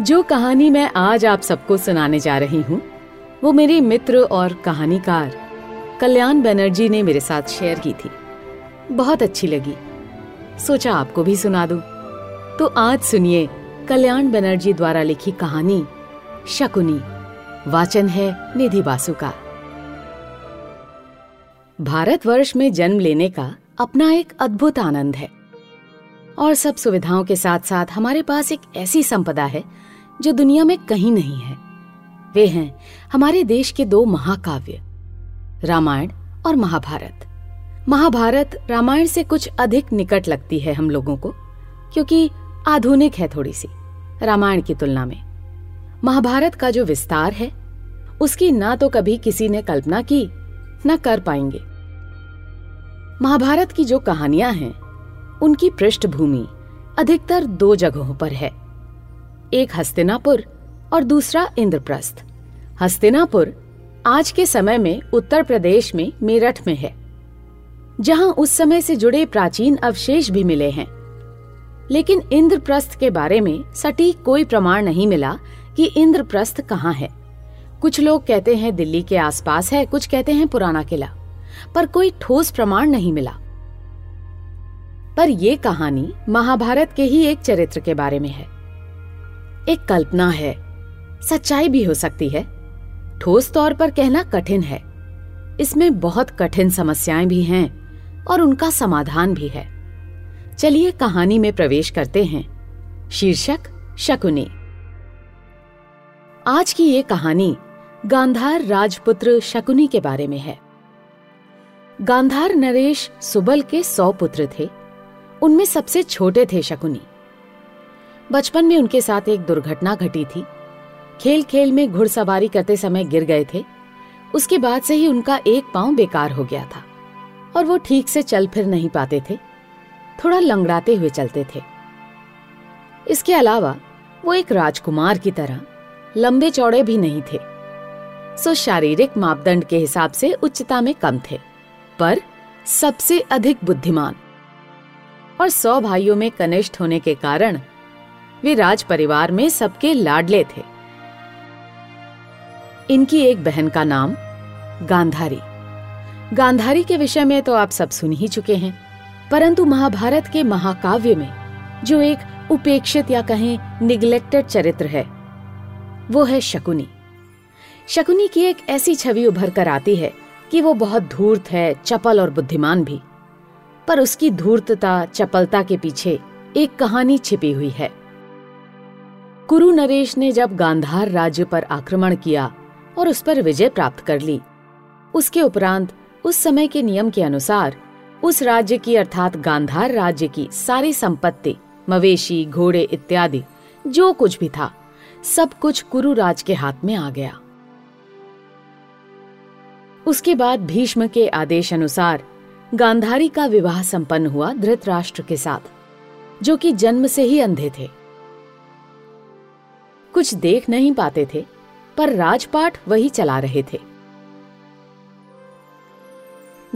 जो कहानी मैं आज आप सबको सुनाने जा रही हूँ, वो मेरे मित्र और कहानीकार कल्याण बनर्जी ने मेरे साथ शेयर की थी। बहुत अच्छी लगी। सोचा आपको भी सुना दूँ। तो आज सुनिए कल्याण बनर्जी द्वारा लिखी कहानी शकुनी, वाचन है निधि बासु का। भारतवर्ष में जन्म लेने का अपना एक अद्भुत आनंद है। और सब सुविधाओं के साथ साथ हमारे पास एक ऐसी संपदा है, जो दुनिया में कहीं नहीं है। वे हैं हमारे देश के दो महाकाव्य, रामायण और महाभारत। महाभारत रामायण से कुछ अधिक निकट लगती है हम लोगों को, क्योंकि आधुनिक है थोड़ी सी रामायण की तुलना में। महाभारत का जो विस्तार है, उसकी ना तो कभी किसी ने कल्पना की, ना कर पाएँगे। महाभारत की जो कहानियाँ हैं उनकी पृष्ठभूमि अधिकतर दो जगहों पर है। एक हस्तिनापुर और दूसरा इंद्रप्रस्थ। हस्तिनापुर आज के समय में उत्तर प्रदेश में मेरठ में है, जहाँ उस समय से जुड़े प्राचीन अवशेष भी मिले हैं। लेकिन इंद्रप्रस्थ के बारे में सटीक कोई प्रमाण नहीं मिला कि इंद्रप्रस्थ कहाँ है। कुछ लोग कहते हैं दिल्ली के आसपास है, कुछ कहते हैं पुराना किला, पर कोई ठोस प्रमाण नहीं मिला। पर यह कहानी महाभारत के ही एक चरित्र के बारे में है। एक कल्पना है, सच्चाई भी हो सकती है। ठोस तौर पर कहना कठिन है। इसमें बहुत कठिन समस्याएँ भी हैं और उनका समाधान भी है। चलिए कहानी में प्रवेश करते हैं। शीर्षक, शकुनी। आज की ये कहानी गांधार राजपुत्र शकुनी के बारे में है। गांधार नरेश सुबल के सौ पुत्र थे। उनमें सबसे छोटे थे शकुनी। बचपन में उनके साथ एक दुर्घटना घटी थी। खेल खेल में घुड़सवारी करते समय गिर गए थे। उसके बाद से ही उनका एक पाँव बेकार हो गया था और वो ठीक से चल फिर नहीं पाते थे। थोड़ा लंगड़ाते हुए चलते थे। इसके अलावा वो एक राजकुमार की तरह लंबे चौड़े भी नहीं थे। सो शारीरिक मापदंड के हिसाब से उच्चता में कम थे। पर सबसे अधिक बुद्धिमान और सौ भाइयों में कनिष्ठ होने के कारण वे राज परिवार में सबके लाडले थे। इनकी एक बहन का नाम गांधारी। गांधारी के विषय में तो आप सब सुन ही चुके हैं, परंतु महाभारत के महाकाव्य में जो एक उपेक्षित या कहें निग्लेक्टेड चरित्र है, वो है शकुनी। शकुनी की एक ऐसी छवि उभर कर आती है कि वो बहुत धूर्त है, चपल और बुद्धिमान भी। पर उसकी धूर्तता, चपलता के पीछे एक कहानी छिपी हुई है। कुरु नरेश ने जब गांधार राज्य पर आक्रमण किया और उस पर विजय प्राप्त कर ली, उसके उपरांत उस समय के नियम के अनुसार उस राज्य की अर्थात गांधार राज्य की सारी संपत्ति, मवेशी, घोड़े इत्यादि, जो कुछ भी था, सब कुछ कुरु राज के हाथ में आ गया। उसके बाद भीष्म के आदेश अनुसार गांधारी का विवाह संपन्न हुआ धृतराष्ट्र के साथ, जो कि जन्म से ही अंधे थे। कुछ देख नहीं पाते थे, पर राजपाट वही चला रहे थे।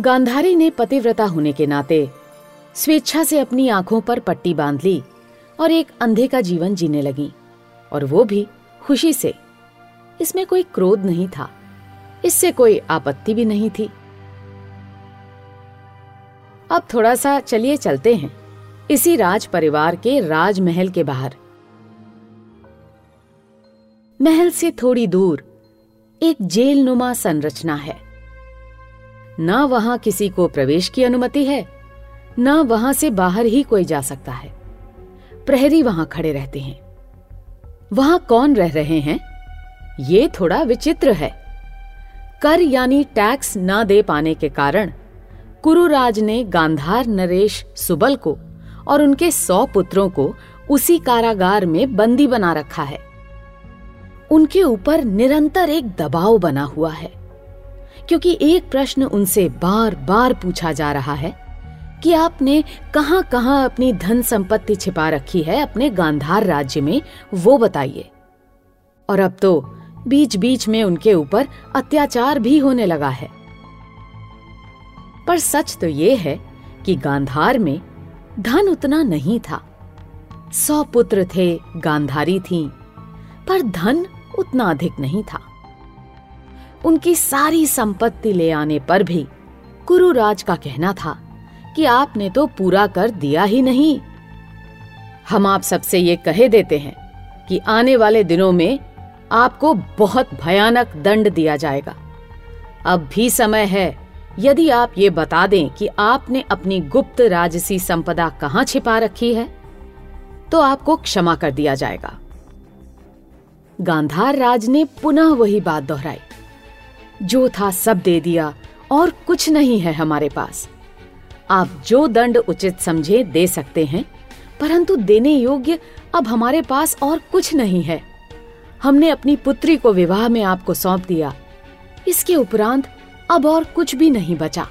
गांधारी ने पतिव्रता होने के नाते स्वेच्छा से अपनी आँखों पर पट्टी बाँध ली और एक अंधे का जीवन जीने लगी, और वो भी खुशी से। इसमें कोई क्रोध नहीं था, इससे कोई आपत्ति भी नहीं थी। अब थोड़ा सा चलिए चलते हैं। इसी राज परिवार के राजमहल के बाहर। महल से थोड़ी दूर एक जेल नुमा संरचना है। न वहाँ किसी को प्रवेश की अनुमति है, न वहाँ से बाहर ही कोई जा सकता है। प्रहरी वहाँ खड़े रहते हैं। वहाँ कौन रह रहे हैं? ये थोड़ा विचित्र है। कर यानी टैक्स न दे पाने के कारण कुरुराज ने गांधार नरेश सुबल को और उनके सौ पुत्रों को उसी कारागार में बंदी बना रखा है। उनके ऊपर निरंतर एक दबाव बना हुआ है, क्योंकि एक प्रश्न उनसे बार बार पूछा जा रहा है कि आपने कहाँ कहाँ अपनी धन संपत्ति छिपा रखी है अपने गांधार राज्य में, वो बताइए। और अब तो बीच बीच में उनके ऊपर अत्याचार भी होने लगा है। पर सच तो ये है कि गांधार में धन उतना नहीं था। सौ पुत्र थे, गांधारी थीं, पर धन उतना अधिक नहीं था। उनकी सारी संपत्ति ले आने पर भी कुरुराज का कहना था कि आपने तो पूरा कर दिया ही नहीं। हम आप सबसे ये कहे देते हैं कि आने वाले दिनों में आपको बहुत भयानक दंड दिया जाएगा। अब भी समय है यदि आप ये बता दें कि आपने अपनी गुप्त राजसी संपदा कहाँ छिपा रखी है तो आपको क्षमा कर दिया जाएगा। गांधार राज ने पुनः वही बात दोहराई। जो था सब दे दिया और कुछ नहीं है हमारे पास। आप जो दंड उचित समझे दे सकते हैं, परंतु देने योग्य अब हमारे पास और कुछ नहीं है। हमने अपनी पुत्री को विवाह में आपको सौंप दिया। इसके उपरांत अब और कुछ भी नहीं बचा।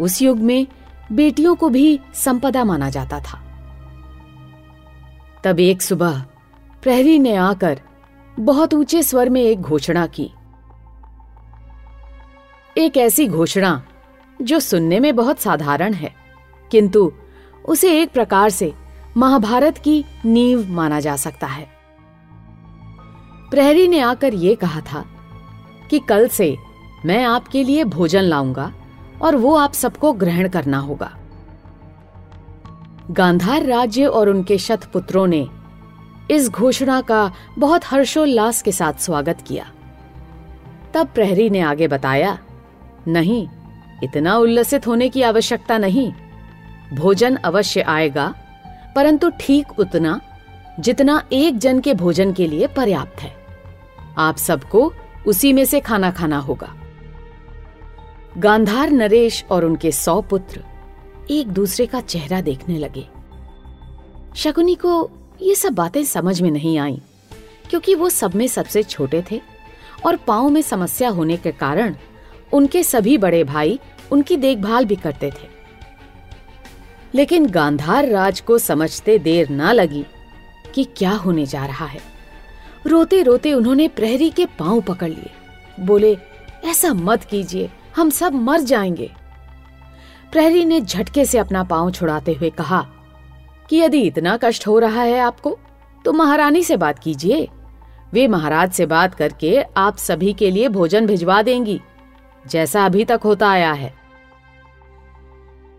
उस युग में बेटियों को भी संपदा माना जाता था। तब एक सुबह प्रहरी ने आकर बहुत ऊँचे स्वर में एक घोषणा की। एक ऐसी घोषणा जो सुनने में बहुत साधारण है, किंतु उसे एक प्रकार से महाभारत की नींव माना जा सकता है। प्रहरी ने आकर यह कहा था कि कल से मैं आपके लिए भोजन लाऊँगा और वो आप सबको ग्रहण करना होगा। गांधार राज्य और उनके शतपुत्रों ने इस घोषणा का बहुत हर्षोल्लास के साथ स्वागत किया। तब प्रहरी ने आगे बताया, नहीं, इतना उल्लसित होने की आवश्यकता नहीं। भोजन अवश्य आएगा, परंतु ठीक उतना जितना एक जन के भोजन के लिए पर्याप्त है। आप सबको उसी में से खाना खाना होगा। गांधार नरेश और उनके सौ पुत्र एक दूसरे का चेहरा देखने लगे। शकुनी को ये सब बातें समझ में नहीं आई, क्योंकि वो सब में सबसे छोटे थे और पाँव में समस्या होने के कारण उनके सभी बड़े भाई उनकी देखभाल भी करते थे। लेकिन गांधार राज को समझते देर ना लगी कि क्या होने जा रहा है। रोते रोते उन्होंने प्रहरी के पाँव पकड़ लिए। बोले, ऐसा मत कीजिए हम सब मर जाएँगे। प्रहरी ने झटके से अपना पाँव छुड़ाते हुए कहा, कि यदि इतना कष्ट हो रहा है आपको तो महारानी से बात कीजिए। वे महाराज से बात करके आप सभी के लिए भोजन भिजवा देंगी, जैसा अभी तक होता आया है।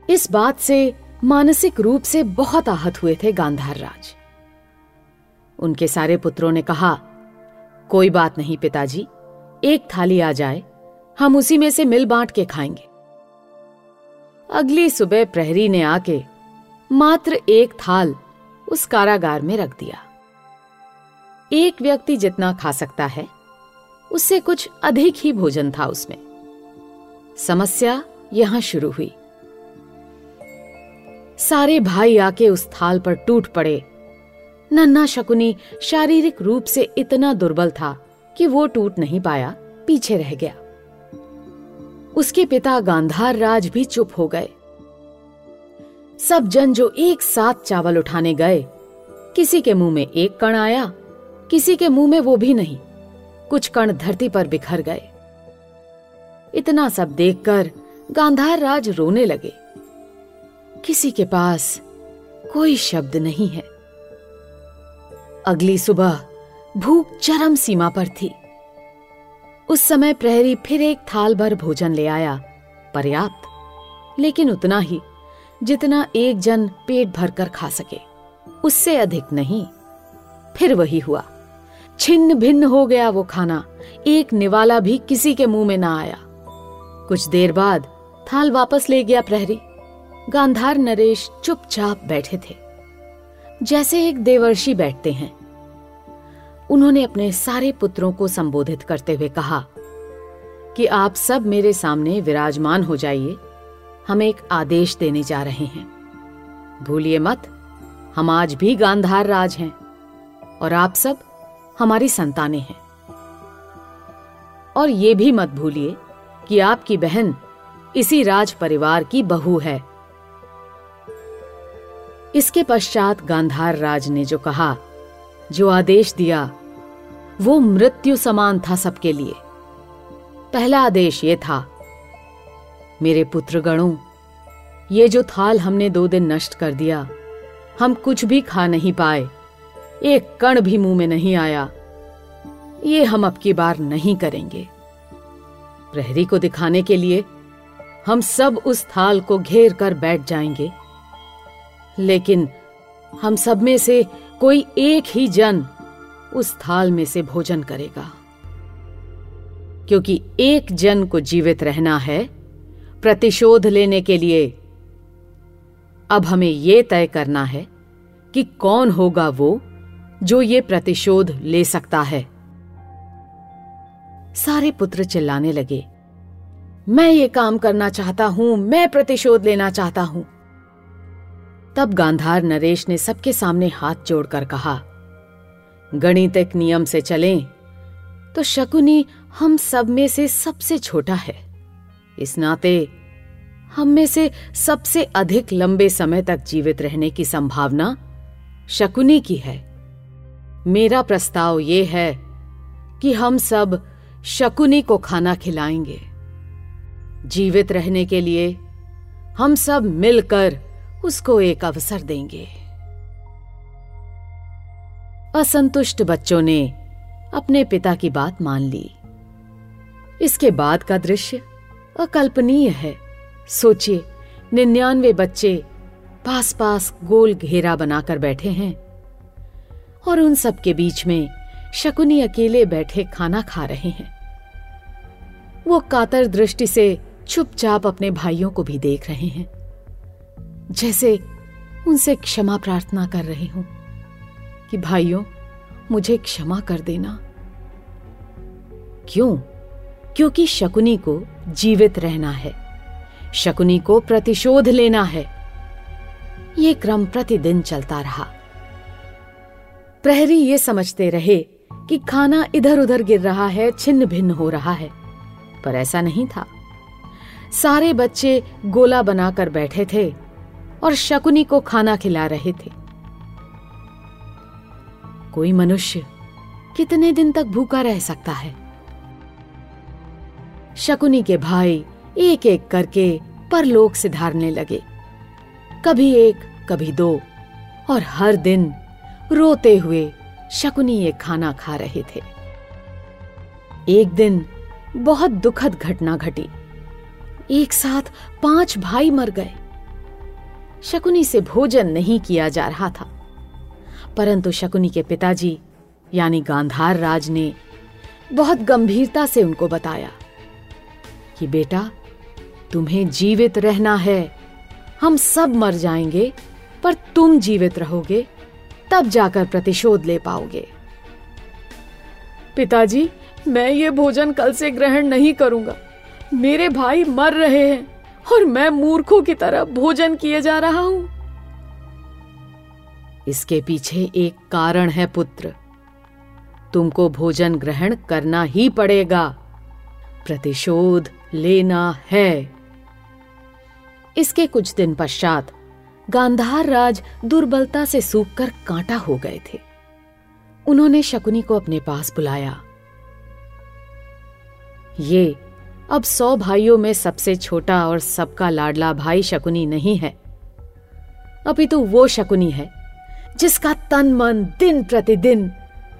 इस बात से मानसिक रूप से बहुत आहत हुए थे गांधार राज। उनके सारे पुत्रों ने कहा, कोई बात नहीं पिताजी, एक थाली आ जाए हम उसी में से मिल बांट के खाएँगे। अगली सुबह प्रहरी ने आके मात्र एक थाल उस कारागार में रख दिया। एक व्यक्ति जितना खा सकता है, उससे कुछ अधिक ही भोजन था उसमें। समस्या यहाँ शुरू हुई। सारे भाई आके उस थाल पर टूट पड़े। नन्ना शकुनी शारीरिक रूप से इतना दुर्बल था कि वो टूट नहीं पाया, पीछे रह गया। उसके पिता गांधार राज भी चुप हो गए। सब जन जो एक साथ चावल उठाने गए, किसी के मुँह में एक कण आया, किसी के मुँह में वो भी नहीं, कुछ कण धरती पर बिखर गए। इतना सब देखकर गांधार राज रोने लगे। किसी के पास कोई शब्द नहीं है। अगली सुबह भूख चरम सीमा पर थी। उस समय प्रहरी फिर एक थाल भर भोजन ले आया, पर्याप्त। लेकिन उतना ही, जितना एक जन पेट भरकर खा सके। उससे अधिक नहीं। फिर वही हुआ। छिन्न भिन्न हो गया वो खाना। एक निवाला भी किसी के मुँह में ना आया। कुछ देर बाद थाल वापस ले गया प्रहरी। गांधार नरेश चुपचाप बैठे थे। जैसे एक देवर्षि बैठते हैं। उन्होंने अपने सारे पुत्रों को संबोधित करते हुए कहा कि आप सब मेरे सामने विराजमान हो जाइए। हम एक आदेश देने जा रहे हैं। भूलिए मत, हम आज भी गांधार राज हैं और आप सब हमारी संतानें हैं। और ये भी मत भूलिए कि आपकी बहन इसी राज परिवार की बहू है। इसके पश्चात गांधार राज ने जो कहा, जो आदेश दिया वो मृत्यु समान था सबके लिए। पहला आदेश ये था, मेरे पुत्र पुत्रगणों, ये जो थाल हमने दो दिन नष्ट कर दिया, हम कुछ भी खा नहीं पाए, एक कण भी मुँह में नहीं आया, ये हम अब की बार नहीं करेंगे। प्रहरी को दिखाने के लिए हम सब उस थाल को घेर कर बैठ जाएँगे। लेकिन हम सब में से कोई एक ही जन उस थाल में से भोजन करेगा। क्योंकि एक जन को जीवित रहना है, प्रतिशोध लेने के लिए। अब हमें यह तय करना है कि कौन होगा वो जो ये प्रतिशोध ले सकता है। सारे पुत्र चिल्लाने लगे। मैं ये काम करना चाहता हूँ, मैं प्रतिशोध लेना चाहता हूँ। तब गांधार नरेश ने सबके सामने हाथ जोड़कर कहा गणितिक नियम से चलें तो शकुनी हम सब में से सबसे छोटा है। इस नाते हम में से सबसे अधिक लंबे समय तक जीवित रहने की संभावना शकुनी की है। मेरा प्रस्ताव ये है कि हम सब शकुनी को खाना खिलाएँगे। जीवित रहने के लिए हम सब मिलकर उसको एक अवसर देंगे। असंतुष्ट बच्चों ने अपने पिता की बात मान ली। इसके बाद का दृश्य अकल्पनीय है। सोचिए, निन्यानवे बच्चे पास पास गोल घेरा बनाकर बैठे हैं और उन सब के बीच में शकुनी अकेले बैठे खाना खा रहे हैं। वो कातर दृष्टि से चुपचाप अपने भाइयों को भी देख रहे हैं। जैसे उनसे क्षमा प्रार्थना कर रहे हूँ। कि भाइयों, मुझे क्षमा कर देना। क्यों? क्योंकि शकुनी को जीवित रहना है। शकुनी को प्रतिशोध लेना है। यह क्रम प्रतिदिन चलता रहा। प्रहरी ये समझते रहे कि खाना इधर उधर गिर रहा है छिन्न भिन्न हो रहा है। पर ऐसा नहीं था। सारे बच्चे गोला बनाकर बैठे थे और शकुनी को खाना खिला रहे थे। कोई मनुष्य कितने दिन तक भूखा रह सकता है? शकुनी के भाई एक एक करके परलोक से धारने लगे। कभी एक, कभी दो, और हर दिन रोते हुए शकुनी ये खाना खा रहे थे। एक दिन बहुत दुखद घटना घटी। एक साथ पाँच भाई मर गए। शकुनी से भोजन नहीं किया जा रहा था। परंतु शकुनी के पिताजी, यानी गांधार राज ने बहुत गंभीरता से उनको बताया कि बेटा, तुम्हें जीवित रहना है। हम सब मर जाएँगे, पर तुम जीवित रहोगे, तब जाकर प्रतिशोध ले पाओगे। पिताजी, मैं ये भोजन कल से ग्रहण नहीं करूँगा। मेरे भाई मर रहे हैं और मैं मूर्खों की तरह भोजन किए जा रहा हूँ। इसके पीछे एक कारण है, पुत्र। तुमको भोजन ग्रहण करना ही पड़ेगा। प्रतिशोध लेना है। इसके कुछ दिन पश्चात गांधार राज दुर्बलता से सूखकर कांटा हो गए थे। उन्होंने शकुनी को अपने पास बुलाया। ये, अब सौ भाइयों में सबसे छोटा और सबका लाडला भाई शकुनी नहीं है। अपितु तो वो शकुनी है। जिसका तन मन दिन प्रतिदिन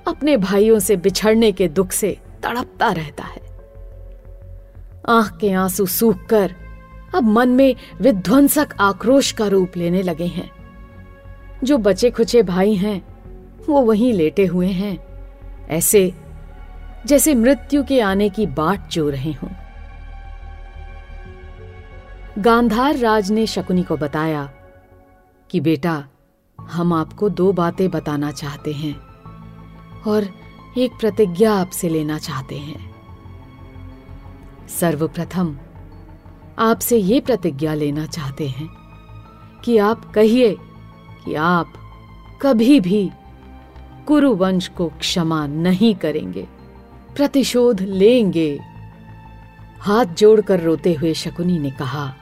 अपने भाइयों से बिछड़ने के दुख से तड़पता रहता है। आँख के आँसू सूख कर अब मन में विध्वंसक आक्रोश का रूप लेने लगे हैं। जो बचे खुचे भाई हैं, वो वहीं लेटे हुए हैं, ऐसे जैसे मृत्यु के आने की बाट जो रहे हों। गांधार राज ने शकुनी को बताया कि बेटा हम आपको दो बातें बताना चाहते हैं और एक प्रतिज्ञा आपसे लेना चाहते हैं। सर्वप्रथम, आपसे ये प्रतिज्ञा लेना चाहते हैं कि आप कहिए कि आप कभी भी कुरुवंश को क्षमा नहीं करेंगे, प्रतिशोध लेंगे। हाथ जोड़कर रोते हुए शकुनी ने कहा,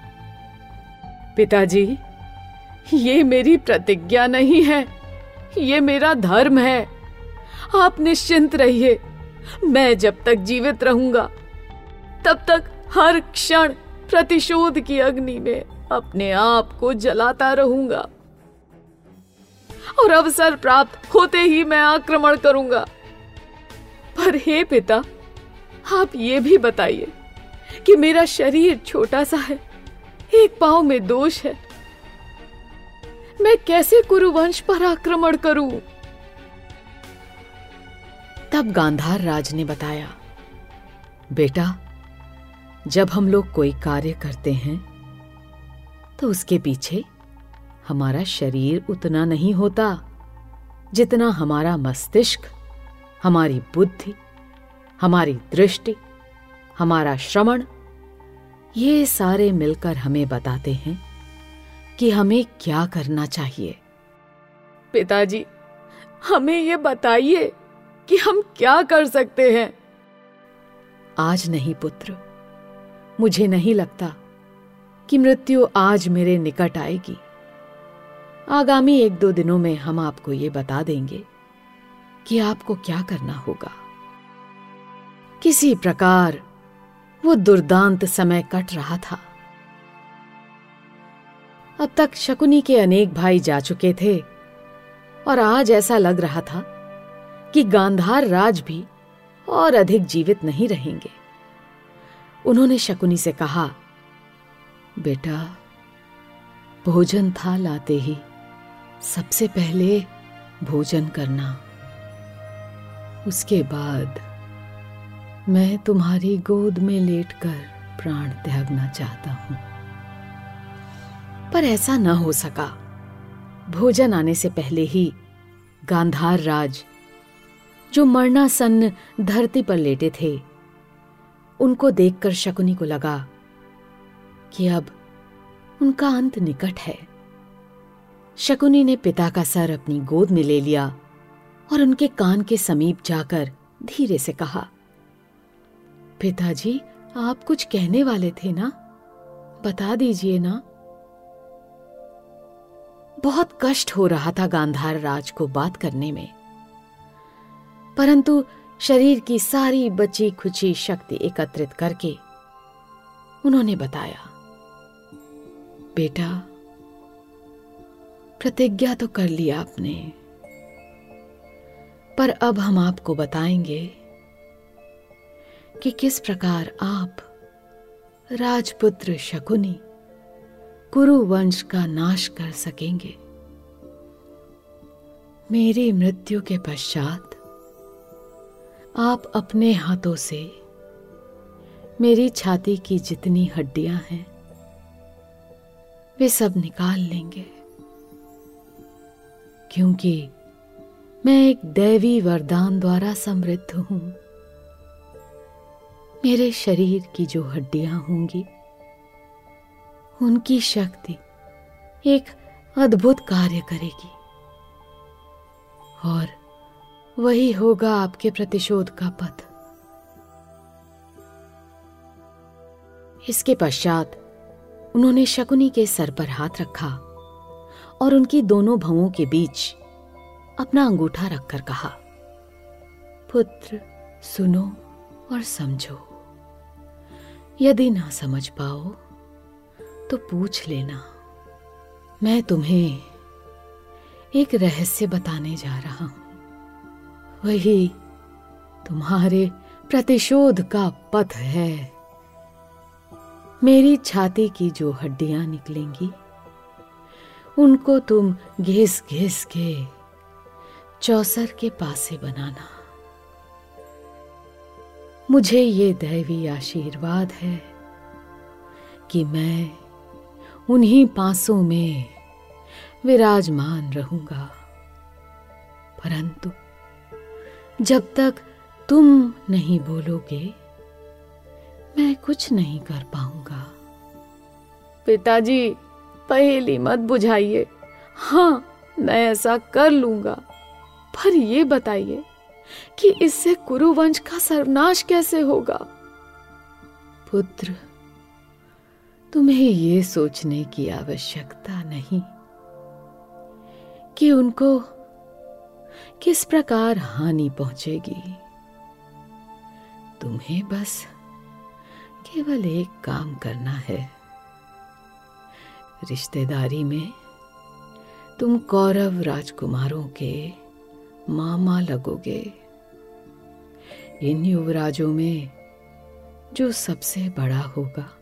पिताजी ये मेरी प्रतिज्ञा नहीं है। ये मेरा धर्म है। आप निश्चिंत रहिए। मैं जब तक जीवित रहूँगा, तब तक हर क्षण प्रतिशोध की अग्नि में अपने आप को जलाता रहूँगा। और अवसर प्राप्त होते ही मैं आक्रमण करूँगा। पर हे पिता, आप ये भी बताइए कि मेरा शरीर छोटा सा है, एक पाँव में दोष है। मैं कैसे कुरुवंश पर आक्रमण करूँ? तब गांधार राज ने बताया, बेटा, जब हम लोग कोई कार्य करते हैं तो उसके पीछे हमारा शरीर उतना नहीं होता जितना हमारा मस्तिष्क, हमारी बुद्धि, हमारी दृष्टि, हमारा श्रवण, ये सारे मिलकर हमें बताते हैं कि हमें क्या करना चाहिए? पिताजी हमें ये बताइए कि हम क्या कर सकते हैं। आज नहीं पुत्र। मुझे नहीं लगता कि मृत्यु आज मेरे निकट आएगी। आगामी एक दो दिनों में हम आपको ये बता देंगे कि आपको क्या करना होगा। किसी प्रकार वो दुर्दांत समय कट रहा था। अब तक शकुनी के अनेक भाई जा चुके थे। और आज ऐसा लग रहा था कि गांधार राज भी और अधिक जीवित नहीं रहेंगे। उन्होंने शकुनी से कहा, बेटा, भोजन था लाते ही। सबसे पहले भोजन करना। उसके बाद मैं तुम्हारी गोद में लेटकर प्राण त्यागना चाहता हूँ। पर ऐसा न हो सका। भोजन आने से पहले ही गांधार राज, जो मरणासन्न धरती पर लेटे थे, उनको देखकर शकुनी को लगा कि अब उनका अंत निकट है। शकुनी ने पिता का सर अपनी गोद में ले लिया और उनके कान के समीप जाकर धीरे से कहा, पिताजी, आप कुछ कहने वाले थे ना? बता दीजिए ना। बहुत कष्ट हो रहा था गांधार राज को बात करने में। परंतु शरीर की सारी बची खुची शक्ति एकत्रित करके उन्होंने बताया, बेटा, प्रतिज्ञा तो कर लिया आपने, पर अब हम आपको बताएँगे कि किस प्रकार आप राजपुत्र शकुनी कुरु वंश का नाश कर सकेंगे। मेरी मृत्यु के पश्चात आप अपने हाथों से मेरी छाती की जितनी हड्डियाँ हैं, वे सब निकाल लेंगे। क्योंकि मैं एक दैवी वरदान द्वारा समृद्ध हूँ। मेरे शरीर की जो हड्डियाँ होंगी उनकी शक्ति एक अद्भुत कार्य करेगी। और वही होगा आपके प्रतिशोध का पथ। इसके पश्चात उन्होंने शकुनी के सर पर हाथ रखा और उनकी दोनों भवों के बीच अपना अंगूठा रखकर कहा, पुत्र, सुनो और समझो। यदि ना समझ पाओ तो पूछ लेना। मैं तुम्हें एक रहस्य बताने जा रहा हूँ। वही तुम्हारे प्रतिशोध का पथ है। मेरी छाती की जो हड्डियाँ निकलेंगी, उनको तुम घिस घिस के चौसर के पासे बनाना। मुझे ये दैवी आशीर्वाद है कि मैं उन्हीं पासों में विराजमान रहूँगा। परंतु जब तक तुम नहीं बोलोगे मैं कुछ नहीं कर पाऊँगा। पिताजी पहेली मत बुझाइए। हाँ मैं ऐसा कर लूँगा। पर ये बताइए कि इससे कुरुवंश का सर्वनाश कैसे होगा? पुत्र तुम्हें ये सोचने की आवश्यकता नहीं कि उनको किस प्रकार हानि पहुंचेगी। तुम्हें बस केवल एक काम करना है। रिश्तेदारी में तुम कौरव राजकुमारों के मामा लगोगे। इन युवराजों में जो सबसे बड़ा होगा।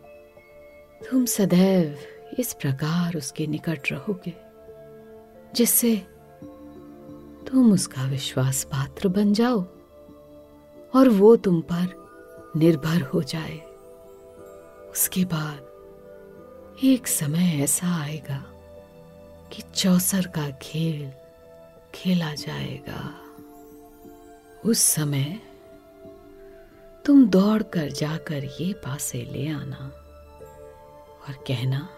तुम सदैव इस प्रकार उसके निकट रहोगे, जिससे तुम उसका विश्वास पात्र बन जाओ और वो तुम पर निर्भर हो जाए। उसके बाद एक समय ऐसा आएगा कि चौसर का खेल खेला जाएगा। उस समय तुम दौड़ कर जाकर ये पासे ले आना। और कहना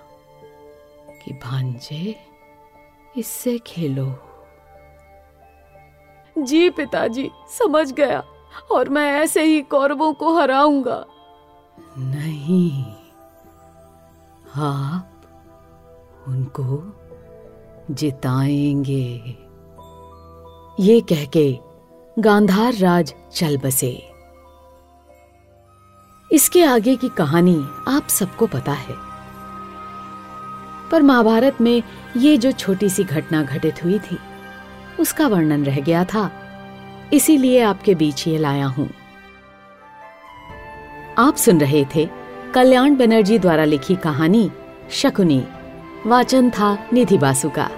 कि भांजे इससे खेलो। जी पिताजी समझ गया और मैं ऐसे ही कौरवों को हराऊँगा। नहीं आप उनको जिताएँगे। ये कह के गांधार राज चल बसे। इसके आगे की कहानी आप सबको पता है। पर महाभारत में ये जो छोटी सी घटना घटित हुई थी, उसका वर्णन रह गया था। इसीलिए आपके बीच ये लाया हूँ। आप सुन रहे थे कल्याण बनर्जी द्वारा लिखी कहानी शकुनी। वाचन था निधि बासु का